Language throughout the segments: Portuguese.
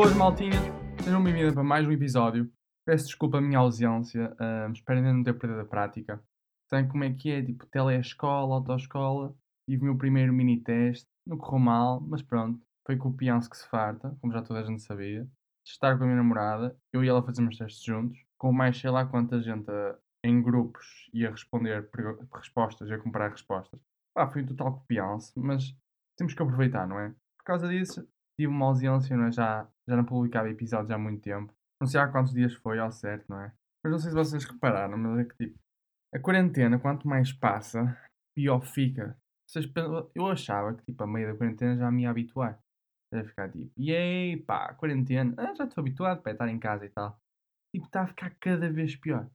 Boas maltinhas, sejam bem-vindos para mais um episódio. Peço desculpa a minha ausência, uh, espero ainda não ter perdido a prática. Sabem como é que é? Tipo, telescola, autoescola. Tive o meu primeiro mini teste, não correu mal, mas pronto, foi com o pianço que se farta, como já toda a gente sabia. Estar com a minha namorada, eu e ela fazemos testes juntos, com mais sei lá quanta gente uh, em grupos ia responder respostas, ia comprar respostas. Pá, foi um total copiança, mas temos que aproveitar, não é? Por causa disso, tive uma ausência, não é? Já, já não publicava episódios há muito tempo. Não sei há quantos dias foi ao certo, não é? Mas não sei se vocês repararam, mas é que tipo, a quarentena, quanto mais passa, pior fica. Vocês, eu achava que tipo, a meio da quarentena já me ia habituar. Já ficar tipo, yay, pá, quarentena, ah, já estou habituado para estar em casa e tal. Tipo, está a ficar cada vez pior.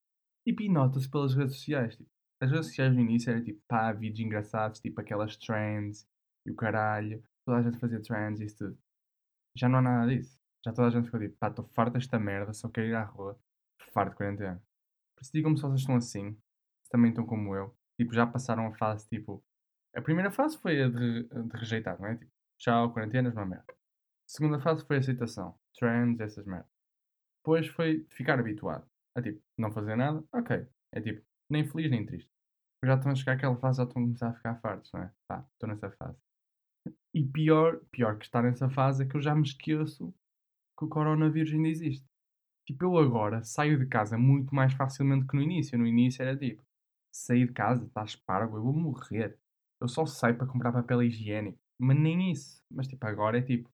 Tipo, e nota-se pelas redes sociais. Tipo, as redes sociais no início era tipo, pá, vídeos engraçados, tipo aquelas trends e o caralho. Toda a gente fazia trends e isso tudo. Já não há nada disso. Já toda a gente ficou tipo, pá, estou farto desta merda, só quero ir à rua. Farto de quarentena. Por isso digam-me se vocês estão assim. Se também estão como eu. Tipo, já passaram a fase tipo. A primeira fase foi a de, de rejeitar, não é? Tipo, tchau, quarentenas, uma merda. A segunda fase foi a aceitação. Trends, essas merdas. Depois foi ficar habituado. A tipo, não fazer nada, ok. É tipo, nem feliz nem triste. Já estão a chegar àquela fase, já estão a começar a ficar fartos, não é? Pá, estou nessa fase. E pior, pior que estar nessa fase é que eu já me esqueço que o coronavírus ainda existe. Tipo, eu agora saio de casa muito mais facilmente que no início. No início era tipo, sair de casa, estás parvo, eu vou morrer. Eu só saio para comprar papel higiênico. Mas nem isso. Mas tipo, agora é tipo,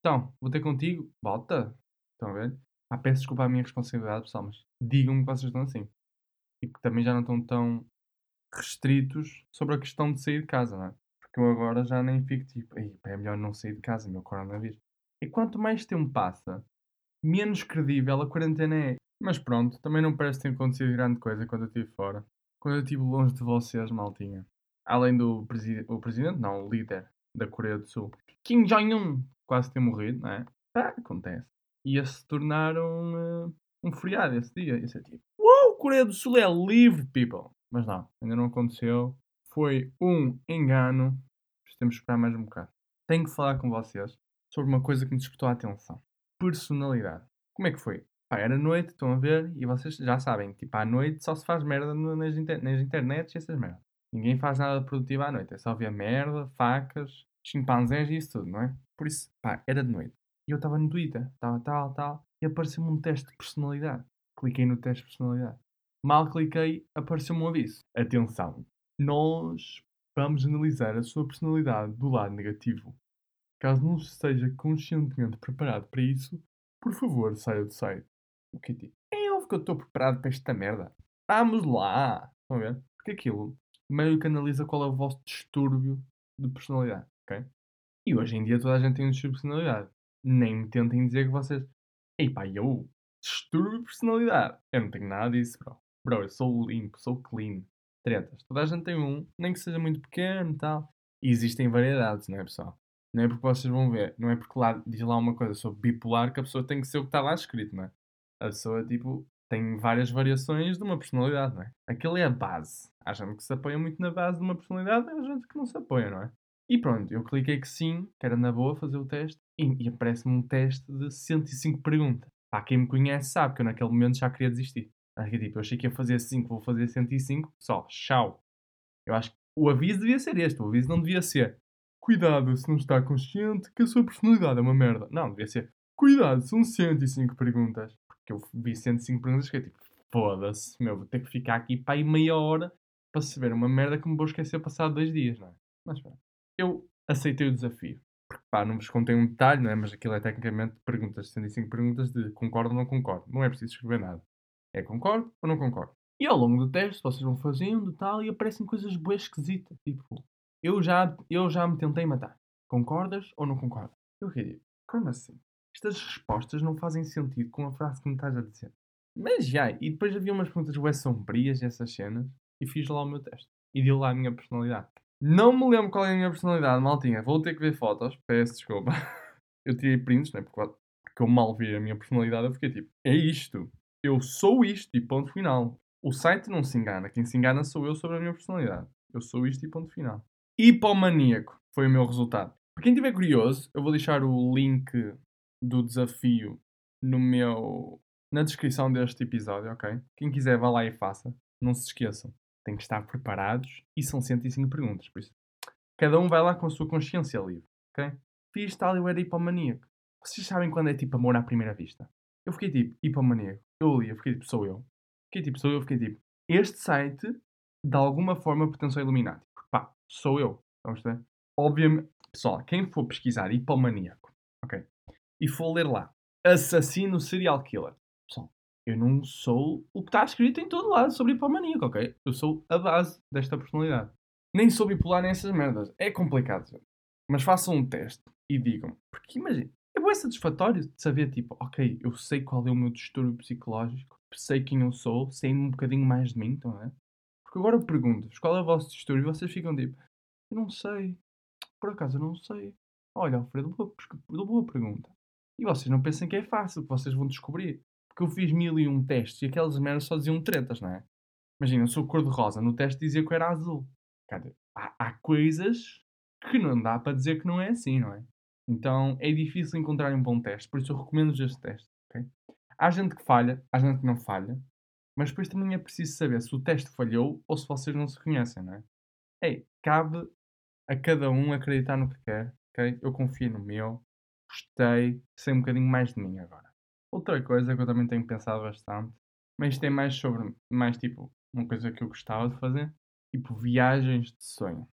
então, vou ter contigo? Volta. Estão a ver? Ah, peço desculpa a minha responsabilidade, pessoal, mas digam-me que vocês estão assim. Tipo, que também já não estão tão restritos sobre a questão de sair de casa, não é? Porque eu agora já nem fico tipo, é melhor não sair de casa, meu coronavírus. E quanto mais tempo passa, menos credível a quarentena é. Mas pronto, também não parece ter acontecido grande coisa quando eu estive fora. Quando eu estive longe de vocês, maltinha. Além do preside o presidente, não, o líder da Coreia do Sul, Kim Jong-un, quase ter morrido, não é? Tá, acontece. Ia se tornar um, uh, um feriado esse dia. Ia ser tipo, uau, Coreia do Sul é livre, people. Mas não, ainda não aconteceu. Foi um engano. Temos que esperar mais um bocado. Tenho que falar com vocês sobre uma coisa que me despertou a atenção. Personalidade. Como é que foi? Pá, era noite, estão a ver, e vocês já sabem, tipo, à noite só se faz merda nas, inter nas internets e essas merdas. Ninguém faz nada produtivo à noite, é só ver merda, facas, chimpanzés e isso tudo, não é? Por isso, pá, era de noite. E eu estava no Twitter, estava tal, tal, e apareceu-me um teste de personalidade. Cliquei no teste de personalidade. Mal cliquei, apareceu-me um aviso. Atenção, nós vamos analisar a sua personalidade do lado negativo. Caso não esteja conscientemente preparado para isso, por favor, saia do site. O que é tipo? É óbvio que eu estou preparado para esta merda. Vamos lá! Estão a ver? Porque aquilo meio que analisa qual é o vosso distúrbio de personalidade, ok? E hoje em dia toda a gente tem um distúrbio de personalidade. Nem me tentem dizer que vocês. Ei pá, eu? Distúrbio de personalidade. Eu não tenho nada disso, bro. Bro, eu sou limpo, sou clean. Tretas. Toda a gente tem um, nem que seja muito pequeno e tal. E existem variedades, não é, pessoal? Não é porque vocês vão ver, não é porque lá diz lá uma coisa sobre bipolar que a pessoa tem que ser o que está lá escrito, não é? A pessoa, tipo, tem várias variações de uma personalidade, não é? Aquilo é a base. Há gente que se apoia muito na base de uma personalidade, há gente que não se apoia, não é? E pronto, eu cliquei que sim, que era na boa fazer o teste, e, e aparece-me um teste de 105 perguntas. Para quem me conhece sabe que eu naquele momento já queria desistir. Aí, tipo, eu achei que ia fazer 5, vou fazer 105, só, tchau. Eu acho que o aviso devia ser este, o aviso não devia ser cuidado se não está consciente que a sua personalidade é uma merda. Não, devia ser cuidado, são 105 perguntas. Porque eu vi 105 perguntas que é tipo, foda-se, meu, vou ter que ficar aqui para aí meia hora para saber uma merda que me vou esquecer passado dois dias, não é? Mas pá, eu aceitei o desafio. Porque pá, não vos contei um detalhe, não é? Mas aquilo é tecnicamente perguntas, 105 perguntas de concordo ou não concordo. Não é preciso escrever nada. É concordo ou não concordo? E ao longo do teste vocês vão fazendo tal e aparecem coisas boas esquisitas. Tipo, eu já, eu já me tentei matar. Concordas ou não concordas? Eu digo, como assim? Estas respostas não fazem sentido com a frase que me estás a dizer. Mas já, e depois havia umas perguntas bem sombrias essas cenas e fiz lá o meu teste. E deu lá a minha personalidade. Não me lembro qual é a minha personalidade, maltinha. Vou ter que ver fotos. Peço desculpa. Eu tirei prints, né? Porque, porque eu mal vi a minha personalidade. Eu fiquei tipo, é isto. Eu sou isto e ponto final. O site não se engana. Quem se engana sou eu sobre a minha personalidade. Eu sou isto e ponto final. Hipomaníaco foi o meu resultado. Para quem estiver curioso, eu vou deixar o link do desafio no meu. na descrição deste episódio, ok? Quem quiser vá lá e faça. Não se esqueçam. Têm que estar preparados e são 105 perguntas. Por isso, cada um vai lá com a sua consciência livre, ok? Fiz tal, eu era hipomaníaco. Vocês sabem quando é tipo amor à primeira vista? Eu fiquei tipo, hipomaníaco. Eu li, eu fiquei tipo, sou eu. Fiquei tipo, sou eu, fiquei tipo, este site de alguma forma pertence ao Illuminati. Sou eu. Vamos ver? Obviamente, pessoal, quem for pesquisar hipomaníaco, ok? E for ler lá, assassino serial killer. Pessoal, eu não sou o que está escrito em todo lado sobre hipomaníaco, ok? Eu sou a base desta personalidade. Nem sou bipolar nessas merdas. É complicado. Mas façam um teste e digam. Porque imagina, é bem satisfatório de saber, tipo, ok, eu sei qual é o meu distúrbio psicológico, sei quem eu sou, sei um bocadinho mais de mim, então é? Porque agora eu pergunto qual é o vosso distúrbio e vocês ficam tipo, eu não sei. Por acaso eu não sei. Olha, Alfredo, boa, boa pergunta. E vocês não pensem que é fácil, que vocês vão descobrir. Porque eu fiz mil e um testes e aquelas merdas só diziam tretas, não é? Imagina, eu sou cor-de-rosa, no teste dizia que eu era azul. Cara, há, há coisas que não dá para dizer que não é assim, não é? Então é difícil encontrar um bom teste, por isso eu recomendo este teste. Okay? Há gente que falha, há gente que não falha, mas depois também é preciso saber se o teste falhou ou se vocês não se conhecem, não é? Ei, cabe a cada um acreditar no que quer, ok? Eu confio no meu, gostei, sei um bocadinho mais de mim agora. Outra coisa que eu também tenho pensado bastante, mas isto é mais sobre, mais tipo, uma coisa que eu gostava de fazer, tipo viagens de sonho.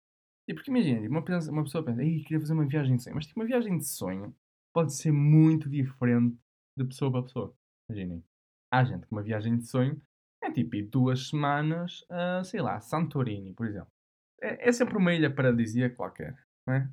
E porque imagina, tipo, uma, uma pessoa pensa, Ei, queria fazer uma viagem de sonho, mas tipo, uma viagem de sonho pode ser muito diferente de pessoa para pessoa. Imaginem, há gente que uma viagem de sonho é tipo duas semanas a, sei lá, Santorini, por exemplo. É, é sempre uma ilha paradisíaca qualquer, não é?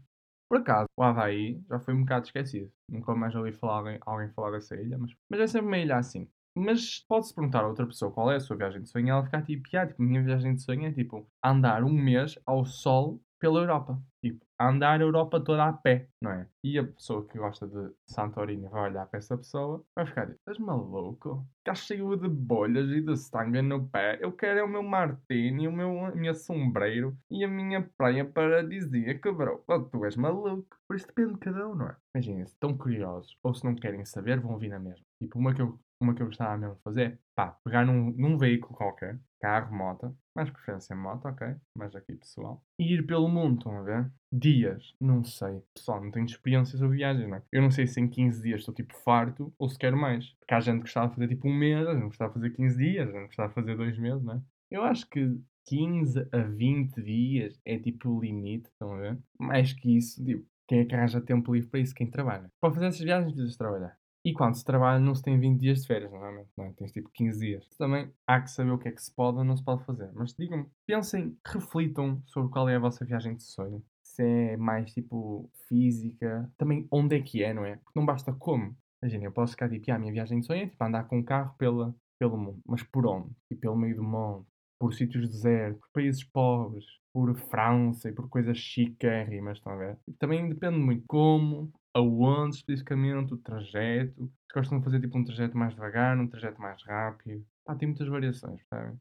Por acaso, o Havaí já foi um bocado esquecido. Nunca mais ouvi falar alguém, alguém falar dessa ilha, mas, mas é sempre uma ilha assim. Mas pode-se perguntar a outra pessoa qual é a sua viagem de sonho e ela ficar tipo, ah, tipo, minha viagem de sonho é tipo andar um mês ao sol pela Europa. Tipo, andar a Europa toda a pé, não é? E a pessoa que gosta de Santorini vai olhar para essa pessoa vai ficar tipo, estás maluco? Estás cheio de bolhas e de sangue no pé. Eu quero é o meu martini, o meu, a minha sombreiro e a minha praia paradisíaca, bro. Oh, tu és maluco. Por isso depende de cada um, não é? Imaginem, se estão curiosos ou se não querem saber, vão vir na mesma. Tipo, uma que eu uma que eu gostava mesmo de fazer, pá, pegar num, num veículo qualquer, carro, moto, mais preferência moto, ok? Mais aqui pessoal. E ir pelo mundo, estão a ver? Dias, não sei. Pessoal, não tenho experiência sobre viagens, não é? Eu não sei se em 15 dias estou tipo farto ou se quero mais. Porque há gente que gostava de fazer tipo um mês, a gente gostava de fazer 15 dias, a gente gostava de fazer dois meses, não é? Eu acho que 15 a 20 dias é tipo o limite, estão a ver? Mais que isso, tipo, quem é que arranja tempo livre para isso? Quem trabalha. Para fazer essas viagens, precisas trabalhar. E quando se trabalha, não se tem 20 dias de férias, normalmente, não é? Tens tipo 15 dias. Também há que saber o que é que se pode ou não se pode fazer. Mas digam, pensem, reflitam sobre qual é a vossa viagem de sonho. Se é mais tipo física, também onde é que é, não é? Porque não basta como. Imagina, eu posso ficar tipo, ah, a minha viagem de sonho é tipo andar com um carro pela, pelo mundo. Mas por onde? Tipo, pelo meio do mundo. Por sítios desertos, por países pobres, por França e por coisas chiquérrimas, estão a ver? E também depende muito como, aonde especificamente, o trajeto. Gostam de fazer tipo um trajeto mais devagar, um trajeto mais rápido. Pá, tem muitas variações, percebem?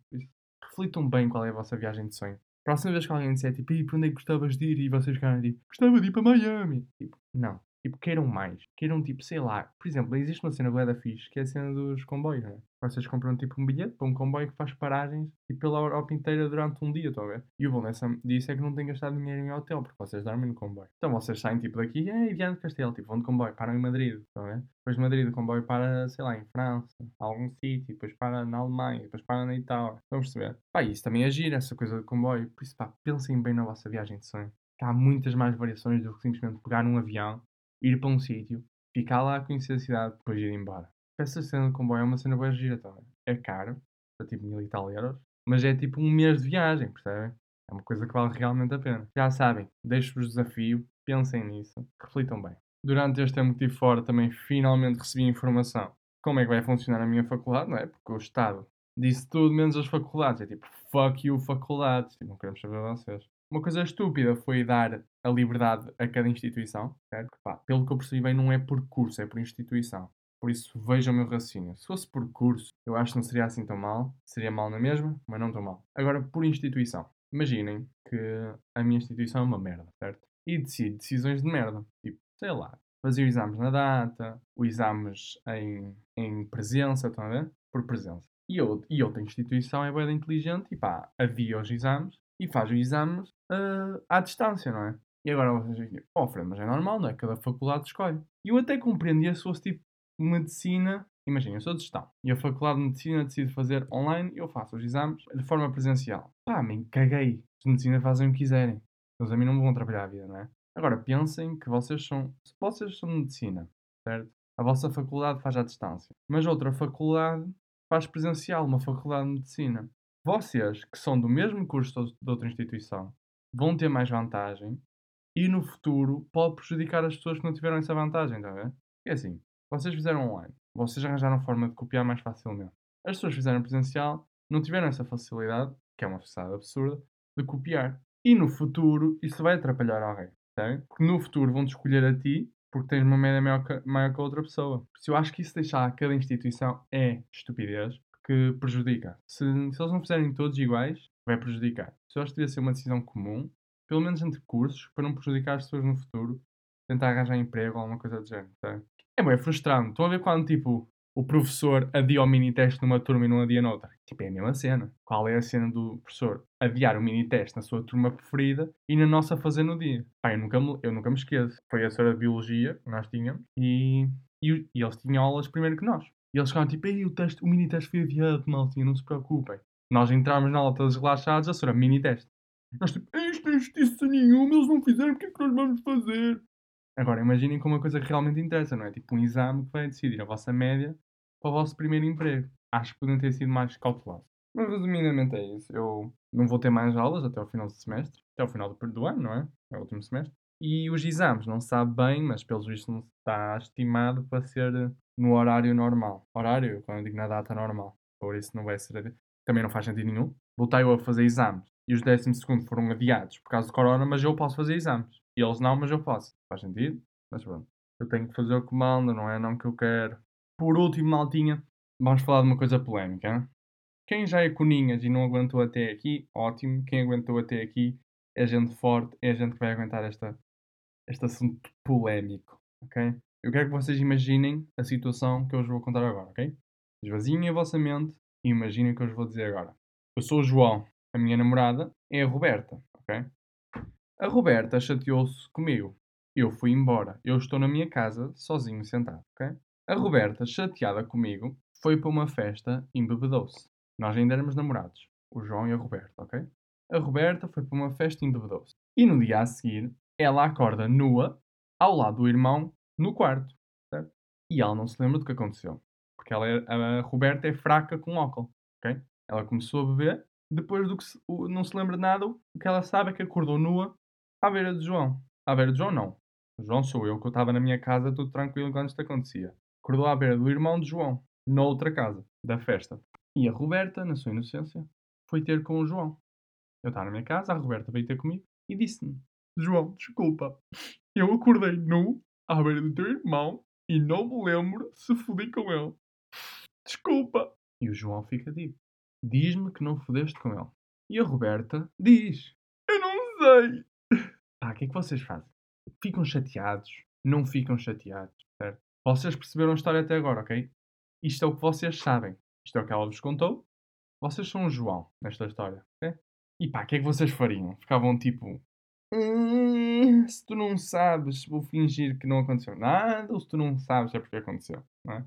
Reflitam bem qual é a vossa viagem de sonho. Próxima vez que alguém disser tipo, e para onde é que gostavas de ir? E vocês ficarem tipo, gostava de ir para Miami. Tipo, não. Tipo, queiram mais. Queiram, tipo, sei lá. Por exemplo, existe uma cena bué da fixe, que é a cena dos comboios, né? Vocês compram, tipo, um bilhete para um comboio que faz paragens e pela Europa inteira durante um dia, estão a ver? E o bom dessa, disso é que não tem gastado dinheiro em hotel, porque vocês dormem no comboio. Então vocês saem, tipo, daqui e Viana de Castelo, tipo, vão de comboio, param em Madrid, estão a ver? Depois de Madrid o comboio para, sei lá, em França, algum sítio, depois para na Alemanha, depois para na Itália. Estão a perceber? Pá, isso também é giro, essa coisa do comboio. Por isso, pá, pensem bem na vossa viagem de sonho. Há muitas mais variações do que simplesmente pegar um avião ir para um sítio, ficar lá a conhecer a cidade, depois ir embora. Essa cena de comboio é uma cena boa gira também. É caro, é tipo mil e tal euros, mas é tipo um mês de viagem, percebem? É uma coisa que vale realmente a pena. Já sabem, deixo-vos desafio, pensem nisso, reflitam bem. Durante este tempo que estive fora também finalmente recebi informação como é que vai funcionar a minha faculdade, não é? Porque o Estado disse tudo menos as faculdades. É tipo, fuck you faculdades. Tipo, não queremos saber vocês. Uma coisa estúpida foi dar a liberdade a cada instituição, certo? Pá, pelo que eu percebi bem, não é por curso, é por instituição. Por isso, vejam o meu raciocínio. Se fosse por curso, eu acho que não seria assim tão mal. Seria mal na mesma, mas não tão mal. Agora, por instituição. Imaginem que a minha instituição é uma merda, certo? E decide decisões de merda. Tipo, sei lá, fazia exames na data, os exames em, em presença, estão a ver? Por presença. E, eu, e outra instituição é bem inteligente e pá, havia os exames e faz os exames uh, à distância, não é? E agora vocês dizem, oh Fred, mas é normal, não é? Cada faculdade escolhe. E eu até compreendia se fosse tipo medicina, imagina, eu sou de gestão e a faculdade de medicina decide fazer online, eu faço os exames de forma presencial. Pá, me caguei. Os de medicina fazem o que quiserem. Eles a mim não vão trabalhar a vida, não é? Agora, pensem que vocês são, se vocês são de medicina, certo? A vossa faculdade faz à distância, mas outra faculdade faz presencial, uma faculdade de medicina. Vocês, que são do mesmo curso de outra instituição, vão ter mais vantagem e no futuro pode prejudicar as pessoas que não tiveram essa vantagem, está a ver? É assim, vocês fizeram online, vocês arranjaram forma de copiar mais facilmente. As pessoas fizeram presencial, não tiveram essa facilidade, que é uma facilidade absurda, de copiar. E no futuro isso vai atrapalhar alguém, certo? Porque no futuro vão-te escolher a ti porque tens uma média maior que, maior que a outra pessoa. Se eu acho que isso deixar a cada instituição é estupidez, que prejudica. Se, se eles não fizerem todos iguais, vai prejudicar. Se eu acho que devia ser uma decisão comum, pelo menos entre cursos, para não prejudicar as pessoas no futuro, tentar arranjar emprego ou alguma coisa do género. Tá? É bem frustrante. Estão a ver quando, tipo, o professor adia o mini-teste numa turma e não adia noutra? Tipo, é a mesma cena. Qual é a cena do professor adiar o mini-teste na sua turma preferida e na nossa fazer no dia? Pá, eu nunca me, eu nunca me esqueço. Foi a senhora de Biologia que nós tínhamos e, e, e eles tinham aulas primeiro que nós. E eles ficaram tipo, Ei, o, teste, o mini-teste foi adiado, maltinha, não se preocupem. Nós entramos na aula todos relaxados, a senhora mini-teste. Nós tipo, isto é justiça nenhuma, eles não fizeram, porque é que nós vamos fazer? Agora, imaginem como uma coisa que realmente interessa, não é? Tipo um exame que vai decidir a vossa média para o vosso primeiro emprego. Acho que podiam ter sido mais cautelosos. Mas resumidamente é isso. Eu não vou ter mais aulas até ao final do semestre, até ao final do ano, não é? É o último semestre. E os exames, não sabe bem, mas pelos vistos está estimado para ser no horário normal. Horário, quando eu digo na data normal. Por isso não vai ser. Também não faz sentido nenhum. Voltei eu a fazer exames e os 12 foram adiados por causa do corona, mas eu posso fazer exames. E eles não, mas eu posso. Faz sentido? Mas pronto. Eu tenho que fazer o que manda, não é? Não que eu quero. Por último, maltinha, vamos falar de uma coisa polémica. Quem já é coninhas e não aguentou até aqui, ótimo. Quem aguentou até aqui é gente forte, é gente que vai aguentar esta, este assunto polémico, ok? Eu quero que vocês imaginem a situação que eu vos vou contar agora, ok? Esvaziem a vossa mente e imaginem o que eu vos vou dizer agora. Eu sou o João, a minha namorada é a Roberta, ok? A Roberta chateou-se comigo. Eu fui embora. Eu estou na minha casa, sozinho, sentado, ok? A Roberta, chateada comigo, foi para uma festa e embebedou-se. Nós ainda éramos namorados, o João e a Roberta, ok? A Roberta foi para uma festa e embebedou-se. E no dia a seguir, ela acorda nua, ao lado do irmão, no quarto, certo? E ela não se lembra do que aconteceu. Porque ela é, a Roberta é fraca com álcool, ok? Ela começou a beber depois do que se, o, não se lembra de nada, o que ela sabe é que acordou nua à beira de João. À beira de João, não. João sou eu, que eu estava na minha casa tudo tranquilo quando isto acontecia. Acordou à beira do irmão de João, na outra casa, da festa. E a Roberta, na sua inocência, foi ter com o João. Eu estava na minha casa, a Roberta veio ter comigo e disse-me: João, desculpa, eu acordei nu à beira do teu irmão e não me lembro se fodi com ele. Desculpa. E o João fica dito. Diz-me que não fodeste com ele. E a Roberta diz: Eu não sei. Pá, o que é que vocês fazem? Ficam chateados? Não ficam chateados, certo? Vocês perceberam a história até agora, ok? Isto é o que vocês sabem. Isto é o que ela vos contou. Vocês são o João nesta história, ok? E pá, o que é que vocês fariam? Ficavam tipo. Hum, se tu não sabes, vou fingir que não aconteceu nada, ou se tu não sabes, é porque aconteceu, não é?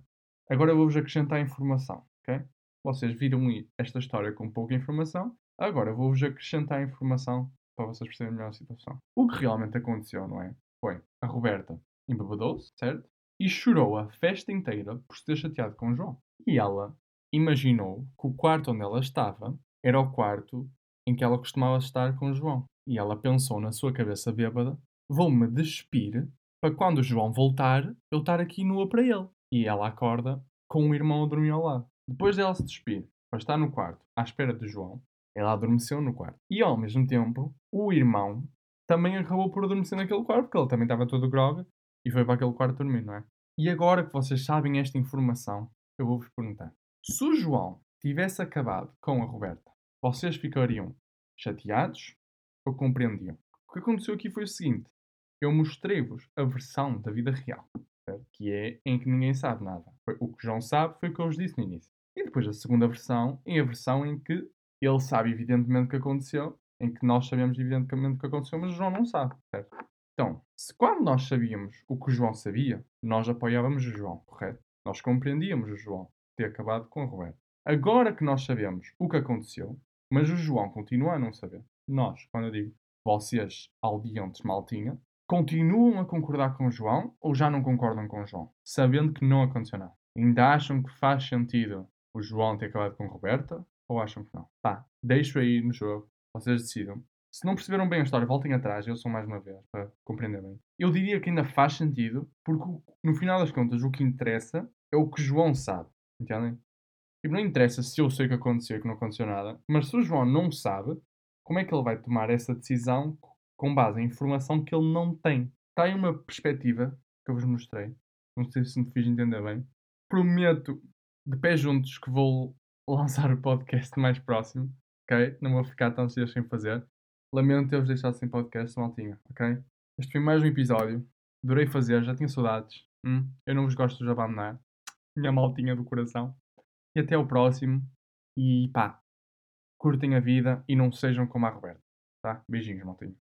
Agora vou-vos acrescentar informação, ok? Vocês viram esta história com pouca informação, agora vou-vos acrescentar informação para vocês perceberem melhor a situação. O que realmente aconteceu, não é? Foi a Roberta embebedou-se, certo? E chorou a festa inteira por se ter chateado com o João. E ela imaginou que o quarto onde ela estava era o quarto em que ela costumava estar com João. E ela pensou na sua cabeça bêbada: vou-me despir para quando o João voltar, eu estar aqui nua para ele. E ela acorda com o irmão a dormir ao lado. Depois dela se despir para estar no quarto à espera de João, ela adormeceu no quarto. E ao mesmo tempo, o irmão também acabou por adormecer naquele quarto, porque ele também estava todo grog e foi para aquele quarto dormir, não é? E agora que vocês sabem esta informação, eu vou-vos perguntar: se o João tivesse acabado com a Roberta, vocês ficariam chateados ou compreendiam? O que aconteceu aqui foi o seguinte: eu mostrei-vos a versão da vida real, que é em que ninguém sabe nada. O que João sabe foi o que eu vos disse no início. E depois a segunda versão, em a versão em que ele sabe evidentemente o que aconteceu, em que nós sabemos evidentemente o que aconteceu, mas João não sabe, certo? Então, se quando nós sabíamos o que o João sabia, nós apoiávamos o João, correto? Nós compreendíamos o João ter acabado com o Roberto. Agora que nós sabemos o que aconteceu, mas o João continua a não saber, nós, quando eu digo vocês, audientes maltinha, continuam a concordar com o João ou já não concordam com o João, sabendo que não aconteceu nada? Ainda acham que faz sentido o João ter acabado com Roberta ou acham que não? Pá, deixo aí no jogo, vocês decidam. Se não perceberam bem a história, voltem atrás, eu sou mais uma vez, para compreender bem. Eu diria que ainda faz sentido, porque no final das contas o que interessa é o que João sabe, entendem? E não interessa se eu sei o que aconteceu e que não aconteceu nada, mas se o João não sabe, como é que ele vai tomar essa decisão com base em informação que ele não tem? Está aí uma perspectiva que eu vos mostrei. Não sei se me fiz entender bem. Prometo, de pé juntos, que vou lançar o podcast mais próximo. Ok? Não vou ficar tão cedo sem fazer. Lamento ter-vos deixado sem podcast, maltinha. Ok? Este foi mais um episódio. Adorei fazer, já tinha saudades. Hum? Eu não vos gosto de abandonar. Minha maltinha do coração. E até o próximo. E pá, curtem a vida e não sejam como a Roberta. Tá? Beijinhos, maltinho.